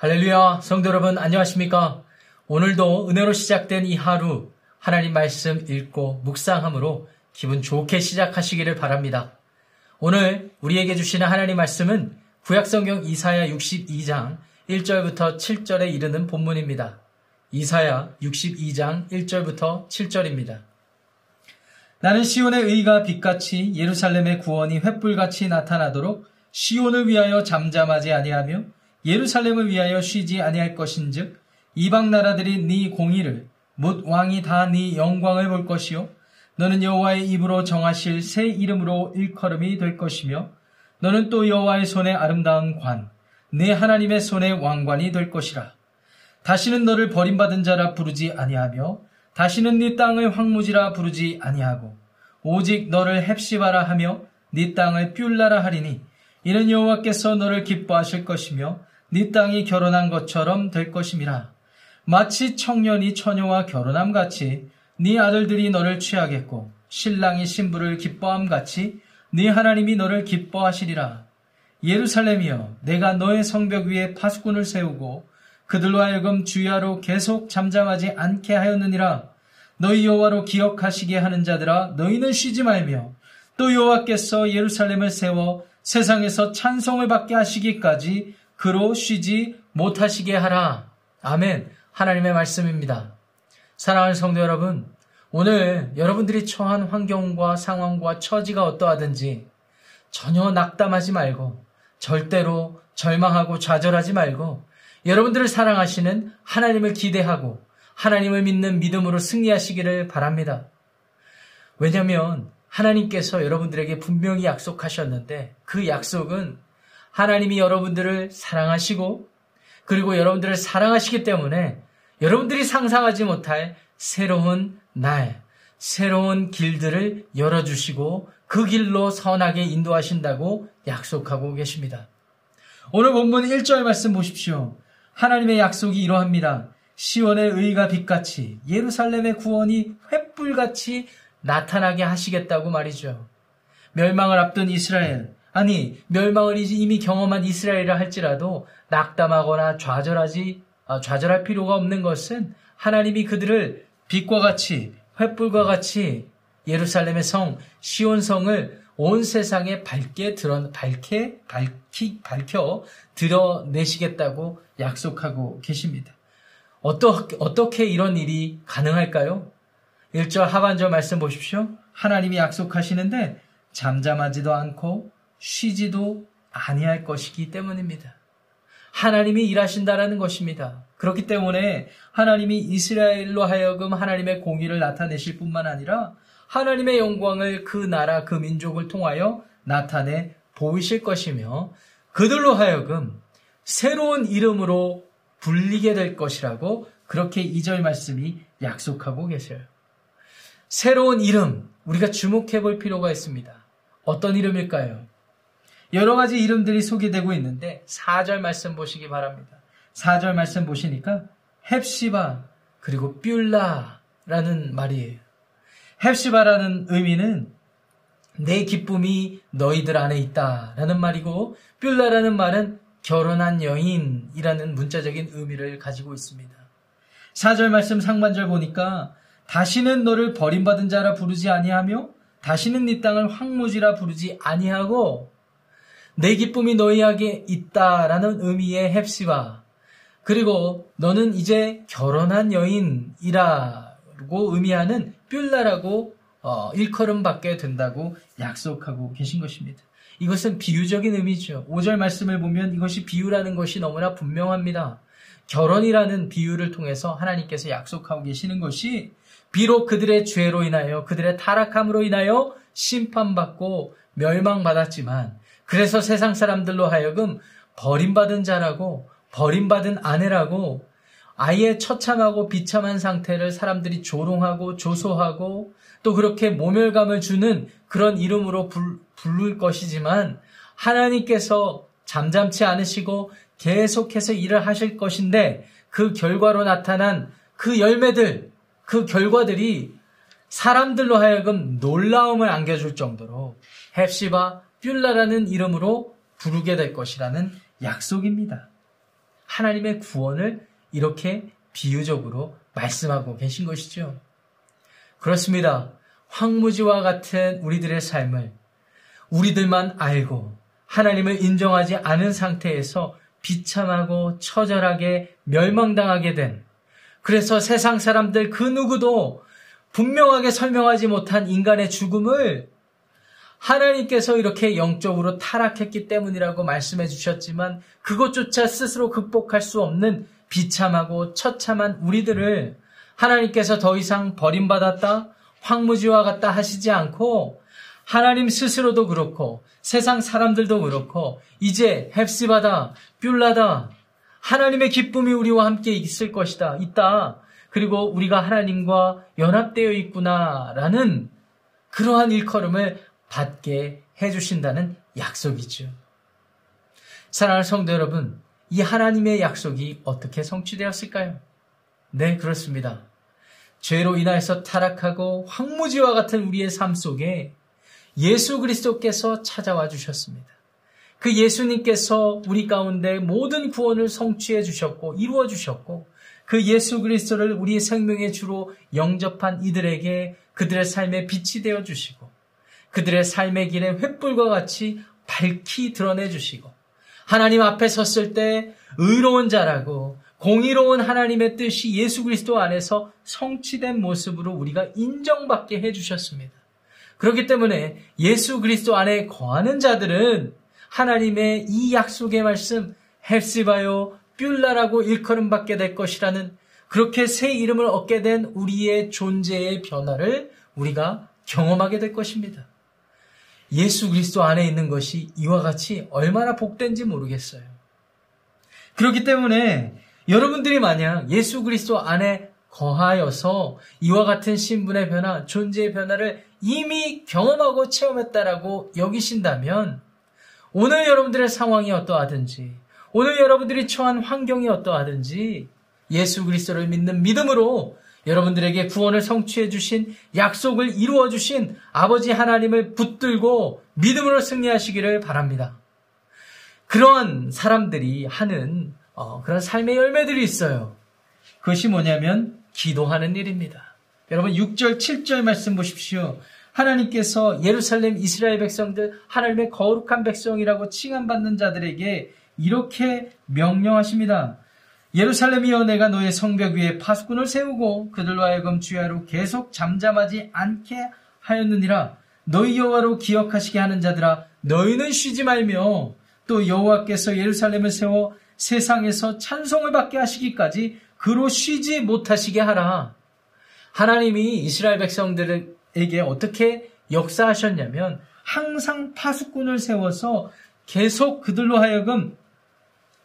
할렐루야, 성도 여러분, 안녕하십니까? 오늘도 은혜로 시작된 이 하루, 하나님 말씀 읽고 묵상함으로 기분 좋게 시작하시기를 바랍니다. 오늘 우리에게 주시는 하나님 말씀은 구약성경 이사야 62장 1절부터 7절에 이르는 본문입니다. 이사야 62장 1절부터 7절입니다. 나는 시온의 의가 빛같이 예루살렘의 구원이 횃불같이 나타나도록 시온을 위하여 잠잠하지 아니하며 예루살렘을 위하여 쉬지 아니할 것인즉 이방 나라들이 네 공의를 못 왕이 다 네 영광을 볼 것이요 너는 여호와의 입으로 정하실 새 이름으로 일컬음이 될 것이며 너는 또 여호와의 손에 아름다운 관, 내 하나님의 손에 왕관이 될 것이라. 다시는 너를 버림받은 자라 부르지 아니하며 다시는 네 땅을 황무지라 부르지 아니하고 오직 너를 헵시바라 하며 네 땅을 뷸라라 하리니 이는 여호와께서 너를 기뻐하실 것이며 네 땅이 결혼한 것처럼 될 것임이라. 마치 청년이 처녀와 결혼함 같이 네 아들들이 너를 취하겠고 신랑이 신부를 기뻐함 같이 네 하나님이 너를 기뻐하시리라. 예루살렘이여 내가 너의 성벽 위에 파수꾼을 세우고 그들로 하여금 주야로 계속 잠잠하지 않게 하였느니라. 너희 여호와로 기억하시게 하는 자들아 너희는 쉬지 말며 또 여호와께서 예루살렘을 세워 세상에서 찬송을 받게 하시기까지 그로 쉬지 못하시게 하라. 아멘. 하나님의 말씀입니다. 사랑하는 성도 여러분, 오늘 여러분들이 처한 환경과 상황과 처지가 어떠하든지 전혀 낙담하지 말고 절대로 절망하고 좌절하지 말고 여러분들을 사랑하시는 하나님을 기대하고 하나님을 믿는 믿음으로 승리하시기를 바랍니다. 왜냐하면 하나님께서 여러분들에게 분명히 약속하셨는데 그 약속은 하나님이 여러분들을 사랑하시고 그리고 여러분들을 사랑하시기 때문에 여러분들이 상상하지 못할 새로운 날, 새로운 길들을 열어주시고 그 길로 선하게 인도하신다고 약속하고 계십니다. 오늘 본문 1절 말씀 보십시오. 하나님의 약속이 이러합니다. 시원의 의가 빛같이 예루살렘의 구원이 횃불같이 나타나게 하시겠다고 말이죠. 멸망을 앞둔 이스라엘, 아니 멸망을 이미 경험한 이스라엘이라 할지라도 낙담하거나 좌절하지 어, 좌절할 필요가 없는 것은 하나님이 그들을 빛과 같이 횃불과 같이 예루살렘의 성 시온 성을 온 세상에 밝게 드러 밝게 밝히 밝혀 드러내시겠다고 약속하고 계십니다. 어떻게 어떻게 이런 일이 가능할까요? 1절 하반절 말씀 보십시오. 하나님이 약속하시는데 잠잠하지도 않고 쉬지도 아니할 것이기 때문입니다. 하나님이 일하신다라는 것입니다. 그렇기 때문에 하나님이 이스라엘로 하여금 하나님의 공의를 나타내실 뿐만 아니라 하나님의 영광을 그 나라 그 민족을 통하여 나타내 보이실 것이며 그들로 하여금 새로운 이름으로 불리게 될 것이라고 그렇게 이 절 말씀이 약속하고 계셔요. 새로운 이름 우리가 주목해 볼 필요가 있습니다. 어떤 이름일까요? 여러 가지 이름들이 소개되고 있는데 4절 말씀 보시기 바랍니다. 4절 말씀 보시니까 헵시바 그리고 뷸라라는 말이에요. 헵시바라는 의미는 내 기쁨이 너희들 안에 있다라는 말이고 뷸라라는 말은 결혼한 여인이라는 문자적인 의미를 가지고 있습니다. 4절 말씀 상반절 보니까 다시는 너를 버림받은 자라 부르지 아니하며 다시는 네 땅을 황무지라 부르지 아니하고 내 기쁨이 너희에게 있다라는 의미의 헵시와 그리고 너는 이제 결혼한 여인이라고 의미하는 뷸라라고 어, 일컬음 받게 된다고 약속하고 계신 것입니다. 이것은 비유적인 의미죠. 5절 말씀을 보면 이것이 비유라는 것이 너무나 분명합니다. 결혼이라는 비유를 통해서 하나님께서 약속하고 계시는 것이 비록 그들의 죄로 인하여 그들의 타락함으로 인하여 심판받고 멸망받았지만 그래서 세상 사람들로 하여금 버림받은 자라고 버림받은 아내라고 아예 처참하고 비참한 상태를 사람들이 조롱하고 조소하고 또 그렇게 모멸감을 주는 그런 이름으로 불, 부를 것이지만 하나님께서 잠잠치 않으시고 계속해서 일을 하실 것인데 그 결과로 나타난 그 열매들, 그 결과들이 사람들로 하여금 놀라움을 안겨줄 정도로. 헵시바 뷸라라는 이름으로 부르게 될 것이라는 약속입니다. 하나님의 구원을 이렇게 비유적으로 말씀하고 계신 것이죠. 그렇습니다. 황무지와 같은 우리들의 삶을 우리들만 알고 하나님을 인정하지 않은 상태에서 비참하고 처절하게 멸망당하게 된 그래서 세상 사람들 그 누구도 분명하게 설명하지 못한 인간의 죽음을 하나님께서 이렇게 영적으로 타락했기 때문이라고 말씀해 주셨지만 그것조차 스스로 극복할 수 없는 비참하고 처참한 우리들을 하나님께서 더 이상 버림받았다, 황무지와 같다 하시지 않고 하나님 스스로도 그렇고 세상 사람들도 그렇고 이제 헵시바다, 뷸라다 하나님의 기쁨이 우리와 함께 있을 것이다. 있다. 그리고 우리가 하나님과 연합되어 있구나라는 그러한 일컬음을 받게 해주신다는 약속이죠. 사랑하는 성도 여러분, 이 하나님의 약속이 어떻게 성취되었을까요? 네, 그렇습니다. 죄로 인하여서 타락하고 황무지와 같은 우리의 삶 속에 예수 그리스도께서 찾아와 주셨습니다. 그 예수님께서 우리 가운데 모든 구원을 성취해 주셨고 이루어 주셨고 그 예수 그리스도를 우리 생명의 주로 영접한 이들에게 그들의 삶의 빛이 되어 주시고 그들의 삶의 길에 횃불과 같이 밝히 드러내 주시고 하나님 앞에 섰을 때 의로운 자라고 공의로운 하나님의 뜻이 예수 그리스도 안에서 성취된 모습으로 우리가 인정받게 해 주셨습니다. 그렇기 때문에 예수 그리스도 안에 거하는 자들은 하나님의 이 약속의 말씀 헬시바요 뷸라라고 일컬음 받게 될 것이라는 그렇게 새 이름을 얻게 된 우리의 존재의 변화를 우리가 경험하게 될 것입니다. 예수 그리스도 안에 있는 것이 이와 같이 얼마나 복된지 모르겠어요. 그렇기 때문에 여러분들이 만약 예수 그리스도 안에 거하여서 이와 같은 신분의 변화, 존재의 변화를 이미 경험하고 체험했다라고 여기신다면 오늘 여러분들의 상황이 어떠하든지 오늘 여러분들이 처한 환경이 어떠하든지 예수 그리스도를 믿는 믿음으로 여러분들에게 구원을 성취해 주신 약속을 이루어 주신 아버지 하나님을 붙들고 믿음으로 승리하시기를 바랍니다. 그런 사람들이 하는 어, 그런 삶의 열매들이 있어요. 그것이 뭐냐면 기도하는 일입니다. 여러분 6절 7절 말씀 보십시오. 하나님께서 예루살렘 이스라엘 백성들 하나님의 거룩한 백성이라고 칭함받는 자들에게 이렇게 명령하십니다. 예루살렘이여 내가 너의 성벽 위에 파수꾼을 세우고 그들로 하여금 주야로 계속 잠잠하지 않게 하였느니라. 너희 여호와로 기억하시게 하는 자들아 너희는 쉬지 말며 또 여호와께서 예루살렘을 세워 세상에서 찬송을 받게 하시기까지 그로 쉬지 못하시게 하라. 하나님이 이스라엘 백성들에게 어떻게 역사하셨냐면 항상 파수꾼을 세워서 계속 그들로 하여금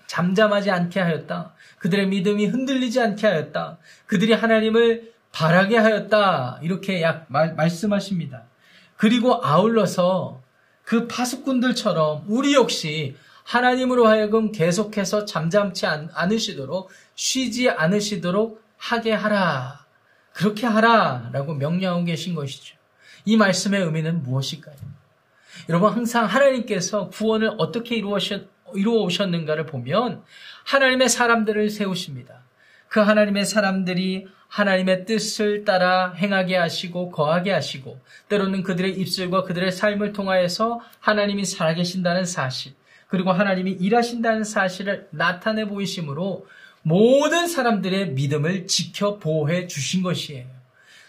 잠잠하지 않게 하였다. 그들의 믿음이 흔들리지 않게 하였다. 그들이 하나님을 바라게 하였다. 이렇게 약 말, 말씀하십니다. 그리고 아울러서 그 파수꾼들처럼 우리 역시 하나님으로 하여금 계속해서 잠잠치 않으시도록 쉬지 않으시도록 하게 하라. 그렇게 하라. 라고 명령하고 계신 것이죠. 이 말씀의 의미는 무엇일까요? 여러분 항상 하나님께서 구원을 어떻게 이루어셨, 이루어 오셨는가를 보면 하나님의 사람들을 세우십니다. 그 하나님의 사람들이 하나님의 뜻을 따라 행하게 하시고 거하게 하시고 때로는 그들의 입술과 그들의 삶을 통하여서 하나님이 살아계신다는 사실 그리고 하나님이 일하신다는 사실을 나타내 보이심으로 모든 사람들의 믿음을 지켜 보호해 주신 것이에요.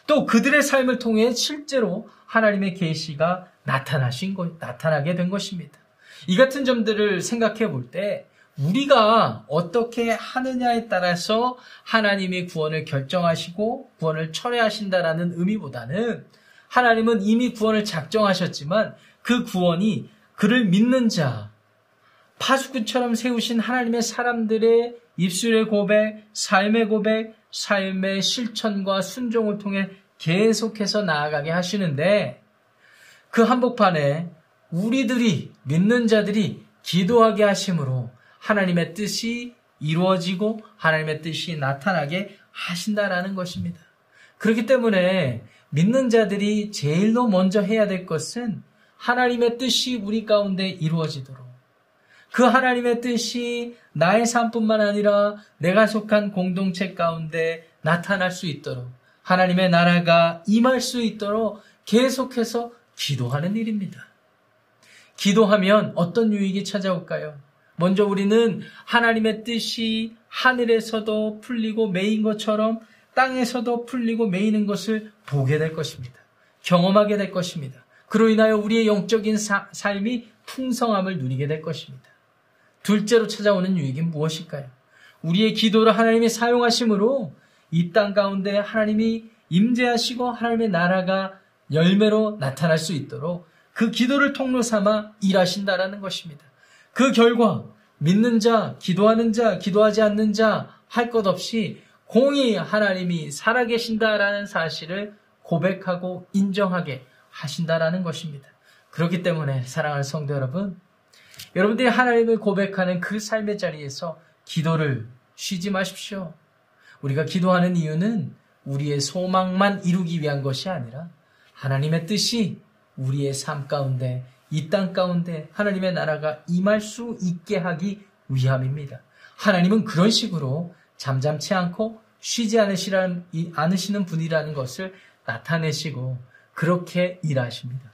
또 그들의 삶을 통해 실제로 하나님의 계시가 나타나신 것, 나타나게 된 것입니다. 이 같은 점들을 생각해 볼 때 우리가 어떻게 하느냐에 따라서 하나님이 구원을 결정하시고 구원을 철회하신다라는 의미보다는 하나님은 이미 구원을 작정하셨지만 그 구원이 그를 믿는 자, 파수꾼처럼 세우신 하나님의 사람들의 입술의 고백, 삶의 고백, 삶의 실천과 순종을 통해 계속해서 나아가게 하시는데 그 한복판에 우리들이 믿는 자들이 기도하게 하심으로 하나님의 뜻이 이루어지고 하나님의 뜻이 나타나게 하신다라는 것입니다. 그렇기 때문에 믿는 자들이 제일로 먼저 해야 될 것은 하나님의 뜻이 우리 가운데 이루어지도록 그 하나님의 뜻이 나의 삶뿐만 아니라 내가 속한 공동체 가운데 나타날 수 있도록 하나님의 나라가 임할 수 있도록 계속해서 기도하는 일입니다. 기도하면 어떤 유익이 찾아올까요? 먼저 우리는 하나님의 뜻이 하늘에서도 풀리고 메인 것처럼 땅에서도 풀리고 메이는 것을 보게 될 것입니다. 경험하게 될 것입니다. 그로 인하여 우리의 영적인 사, 삶이 풍성함을 누리게 될 것입니다. 둘째로 찾아오는 유익이 무엇일까요? 우리의 기도를 하나님이 사용하심으로 이 땅 가운데 하나님이 임재하시고 하나님의 나라가 열매로 나타날 수 있도록 그 기도를 통로 삼아 일하신다라는 것입니다. 그 결과 믿는 자, 기도하는 자, 기도하지 않는 자 할 것 없이 공히 하나님이 살아계신다라는 사실을 고백하고 인정하게 하신다라는 것입니다. 그렇기 때문에 사랑하는 성도 여러분, 여러분들이 하나님을 고백하는 그 삶의 자리에서 기도를 쉬지 마십시오. 우리가 기도하는 이유는 우리의 소망만 이루기 위한 것이 아니라 하나님의 뜻이 우리의 삶 가운데 이 땅 가운데 하나님의 나라가 임할 수 있게 하기 위함입니다. 하나님은 그런 식으로 잠잠치 않고 쉬지 않으시는 분이라는 것을 나타내시고 그렇게 일하십니다.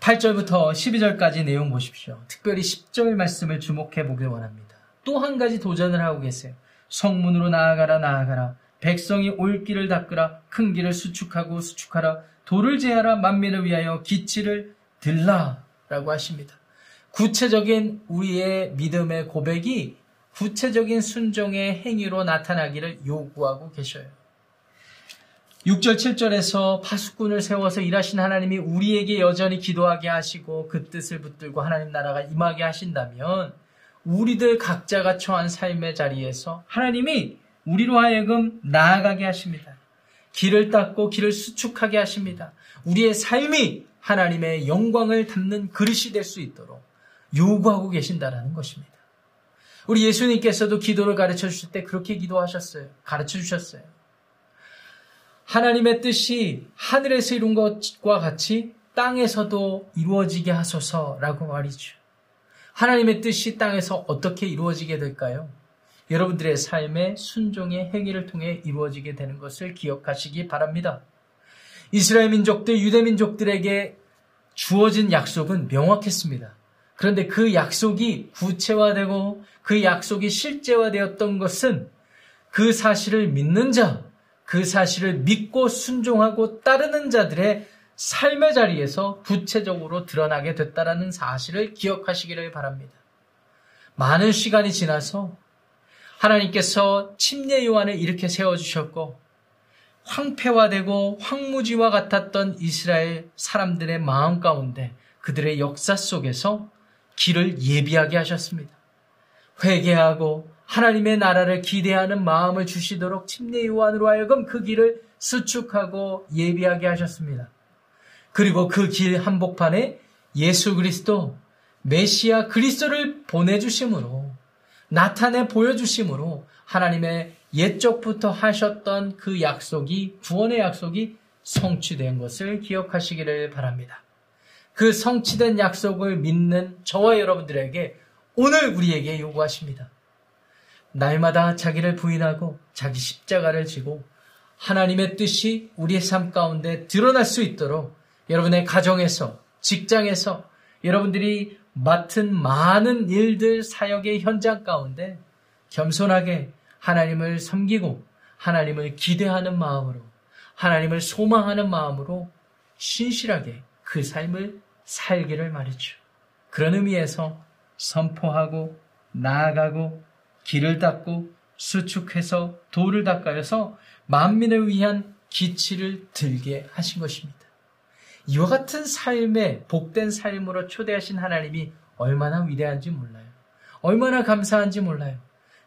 8절부터 12절까지 내용 보십시오. 특별히 10절 말씀을 주목해 보길 원합니다. 또 한 가지 도전을 하고 계세요. 성문으로 나아가라 나아가라 백성이 올 길을 닦으라 큰 길을 수축하고 수축하라 돌을 제하라 만민을 위하여 기치를 들라 라고 하십니다. 구체적인 우리의 믿음의 고백이 구체적인 순종의 행위로 나타나기를 요구하고 계셔요. 6절, 7절에서 파수꾼을 세워서 일하신 하나님이 우리에게 여전히 기도하게 하시고 그 뜻을 붙들고 하나님 나라가 임하게 하신다면 우리들 각자가 처한 삶의 자리에서 하나님이 우리로 하여금 나아가게 하십니다. 길을 닦고 길을 수축하게 하십니다. 우리의 삶이 하나님의 영광을 담는 그릇이 될 수 있도록 요구하고 계신다라는 것입니다. 우리 예수님께서도 기도를 가르쳐 주실 때 그렇게 기도하셨어요. 가르쳐 주셨어요. 하나님의 뜻이 하늘에서 이룬 것과 같이 땅에서도 이루어지게 하소서라고 말이죠. 하나님의 뜻이 땅에서 어떻게 이루어지게 될까요? 여러분들의 삶의 순종의 행위를 통해 이루어지게 되는 것을 기억하시기 바랍니다. 이스라엘 민족들, 유대 민족들에게 주어진 약속은 명확했습니다. 그런데 그 약속이 구체화되고 그 약속이 실제화되었던 것은 그 사실을 믿는 자, 그 사실을 믿고 순종하고 따르는 자들의 삶의 자리에서 구체적으로 드러나게 됐다라는 사실을 기억하시기를 바랍니다. 많은 시간이 지나서 하나님께서 침례 요한을 이렇게 세워주셨고 황폐화되고 황무지와 같았던 이스라엘 사람들의 마음 가운데 그들의 역사 속에서 길을 예비하게 하셨습니다. 회개하고 하나님의 나라를 기대하는 마음을 주시도록 침례 요한으로 하여금 그 길을 수축하고 예비하게 하셨습니다. 그리고 그 길 한복판에 예수 그리스도 메시아 그리스도를 보내주심으로 나타내 보여주심으로 하나님의 옛적부터 하셨던 그 약속이 구원의 약속이 성취된 것을 기억하시기를 바랍니다. 그 성취된 약속을 믿는 저와 여러분들에게 오늘 우리에게 요구하십니다. 날마다 자기를 부인하고 자기 십자가를 지고 하나님의 뜻이 우리의 삶 가운데 드러날 수 있도록 여러분의 가정에서, 직장에서 여러분들이 맡은 많은 일들 사역의 현장 가운데 겸손하게 하나님을 섬기고 하나님을 기대하는 마음으로 하나님을 소망하는 마음으로 신실하게 그 삶을 살기를 말이죠. 그런 의미에서 선포하고 나아가고 길을 닦고 수축해서 돌을 닦아여서 만민을 위한 기치를 들게 하신 것입니다. 이와 같은 삶에 복된 삶으로 초대하신 하나님이 얼마나 위대한지 몰라요. 얼마나 감사한지 몰라요.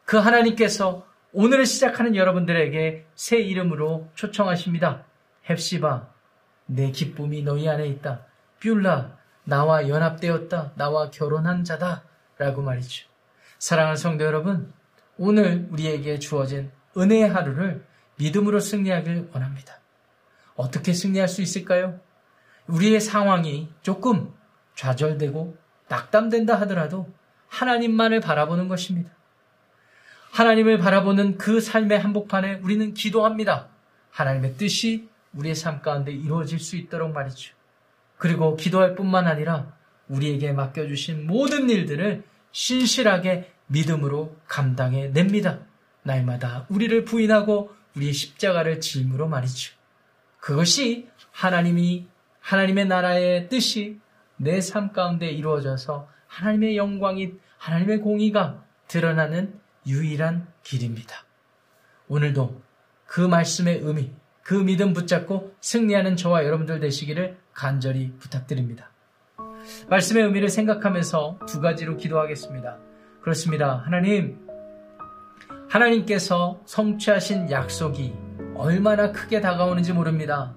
그 하나님께서 오늘을 시작하는 여러분들에게 새 이름으로 초청하십니다. 헵시바, 내 기쁨이 너희 안에 있다. 뷸라, 나와 연합되었다. 나와 결혼한 자다. 라고 말이죠. 사랑하는 성도 여러분, 오늘 우리에게 주어진 은혜의 하루를 믿음으로 승리하길 원합니다. 어떻게 승리할 수 있을까요? 우리의 상황이 조금 좌절되고 낙담된다 하더라도 하나님만을 바라보는 것입니다. 하나님을 바라보는 그 삶의 한복판에 우리는 기도합니다. 하나님의 뜻이 우리의 삶 가운데 이루어질 수 있도록 말이죠. 그리고 기도할 뿐만 아니라 우리에게 맡겨주신 모든 일들을 신실하게 믿음으로 감당해 냅니다. 날마다 우리를 부인하고 우리의 십자가를 짐으로 말이죠. 그것이 하나님이 하나님의 나라의 뜻이 내 삶 가운데 이루어져서 하나님의 영광이 하나님의 공의가 드러나는 유일한 길입니다. 오늘도 그 말씀의 의미, 그 믿음 붙잡고 승리하는 저와 여러분들 되시기를 간절히 부탁드립니다. 말씀의 의미를 생각하면서 두 가지로 기도하겠습니다. 그렇습니다. 하나님, 하나님께서 성취하신 약속이 얼마나 크게 다가오는지 모릅니다.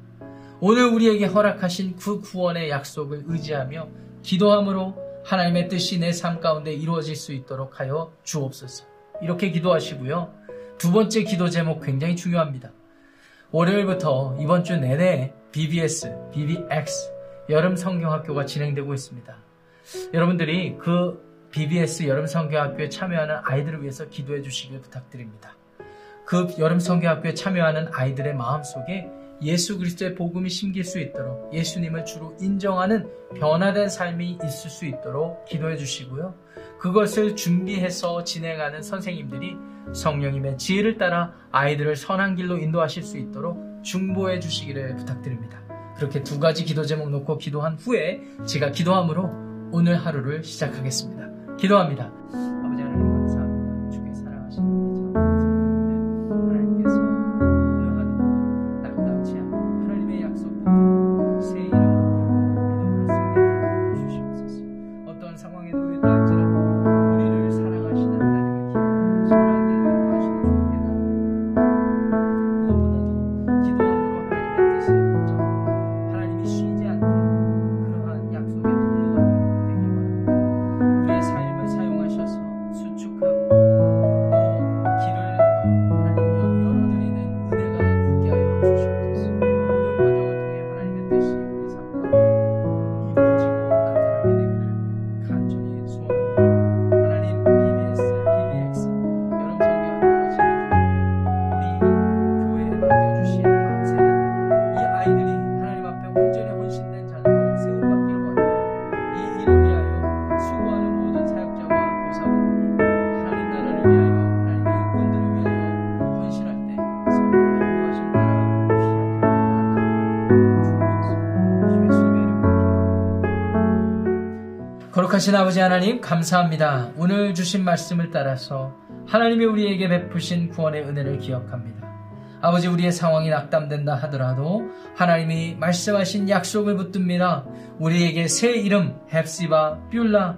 오늘 우리에게 허락하신 그 구원의 약속을 의지하며 기도함으로 하나님의 뜻이 내 삶 가운데 이루어질 수 있도록 하여 주옵소서. 이렇게 기도하시고요. 두 번째 기도 제목 굉장히 중요합니다. 월요일부터 이번 주 내내 BBS, BBX 여름 성경학교가 진행되고 있습니다. 여러분들이 그 BBS 여름 성경학교에 참여하는 아이들을 위해서 기도해 주시길 부탁드립니다. 그 여름 성경학교에 참여하는 아이들의 마음속에 예수 그리스도의 복음이 심길 수 있도록 예수님을 주로 인정하는 변화된 삶이 있을 수 있도록 기도해 주시고요. 그것을 준비해서 진행하는 선생님들이 성령님의 지혜를 따라 아이들을 선한 길로 인도하실 수 있도록 중보해 주시기를 부탁드립니다. 그렇게 두 가지 기도 제목 놓고 기도한 후에 제가 기도함으로 오늘 하루를 시작하겠습니다. 기도합니다. 아버지 하나님 감사합니다. 오늘 주신 말씀을 따라서 하나님이 우리에게 베푸신 구원의 은혜를 기억합니다. 아버지 우리의 상황이 낙담된다 하더라도 하나님이 말씀하신 약속을 붙듭니다. 우리에게 새 이름 헵시바 뷸라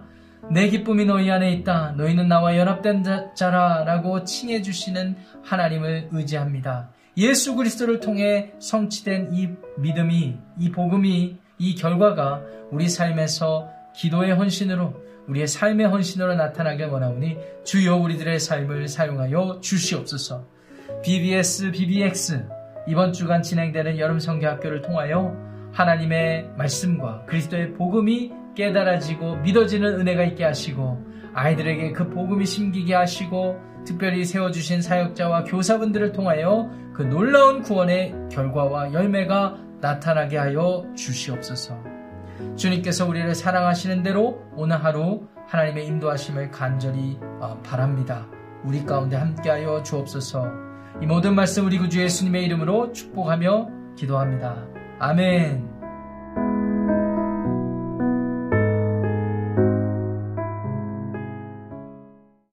내 기쁨이 너희 안에 있다. 너희는 나와 연합된 자라라고 칭해 주시는 하나님을 의지합니다. 예수 그리스도를 통해 성취된 이 믿음이 이 복음이 이 결과가 우리 삶에서 기도의 헌신으로 우리의 삶의 헌신으로 나타나길 원하오니 주여 우리들의 삶을 사용하여 주시옵소서. BBS, BBX 이번 주간 진행되는 여름 성교학교를 통하여 하나님의 말씀과 그리스도의 복음이 깨달아지고 믿어지는 은혜가 있게 하시고 아이들에게 그 복음이 심기게 하시고 특별히 세워주신 사역자와 교사분들을 통하여 그 놀라운 구원의 결과와 열매가 나타나게 하여 주시옵소서. 주님께서 우리를 사랑하시는 대로 오늘 하루 하나님의 인도하심을 간절히 어, 바랍니다. 우리 가운데 함께하여 주옵소서. 이 모든 말씀 우리 구주 예수님의 이름으로 축복하며 기도합니다. 아멘.